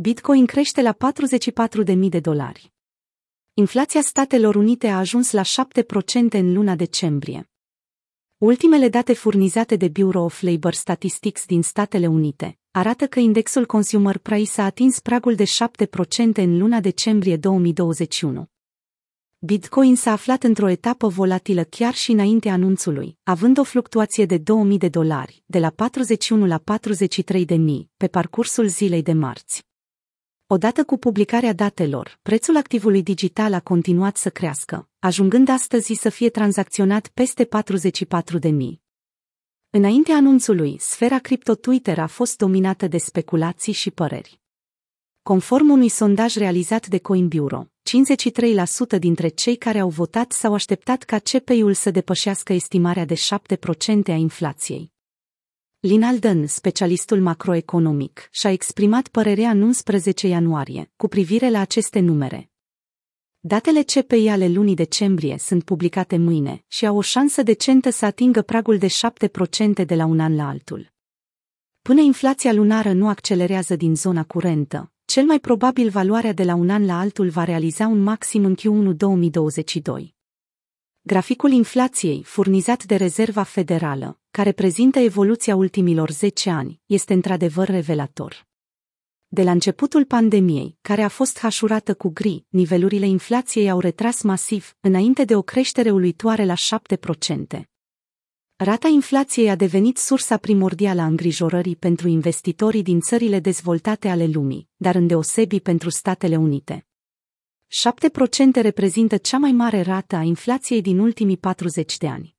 Bitcoin crește la 44.000 de dolari. Inflația Statelor Unite a ajuns la 7% în luna decembrie. Ultimele date furnizate de Bureau of Labor Statistics din Statele Unite arată că indexul Consumer Price a atins pragul de 7% în luna decembrie 2021. Bitcoin s-a aflat într-o etapă volatilă chiar și înainte anunțului, având o fluctuație de 2000 de dolari, de la 41 la 43 de mii, pe parcursul zilei de marți. Odată cu publicarea datelor, prețul activului digital a continuat să crească, ajungând astăzi să fie tranzacționat peste 44 de mii. Înainte anunțului, sfera cripto Twitter a fost dominată de speculații și păreri. Conform unui sondaj realizat de Coinbureau, 53% dintre cei care au votat s-au așteptat ca CPI-ul să depășească estimarea de 7% a inflației. Lin Alden, specialistul macroeconomic, și-a exprimat părerea în 11 ianuarie cu privire la aceste numere. Datele CPI ale lunii decembrie sunt publicate mâine și au o șansă decentă să atingă pragul de 7% de la un an la altul. Până inflația lunară nu accelerează din zona curentă, cel mai probabil valoarea de la un an la altul va realiza un maxim în Q1 2022. Graficul inflației, furnizat de Rezerva Federală, care prezintă evoluția ultimilor 10 ani, este într-adevăr revelator. De la începutul pandemiei, care a fost hașurată cu gri, nivelurile inflației au retras masiv, înainte de o creștere uluitoare la 7%. Rata inflației a devenit sursa primordială a îngrijorării pentru investitorii din țările dezvoltate ale lumii, dar îndeosebi pentru Statele Unite. 7% reprezintă cea mai mare rată a inflației din ultimii 40 de ani.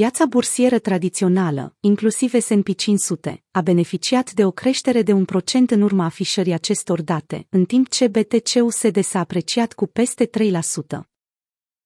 Piața bursieră tradițională, inclusiv S&P 500, a beneficiat de o creștere de un procent în urma afișării acestor date, în timp ce BTC-USD s-a apreciat cu peste 3%.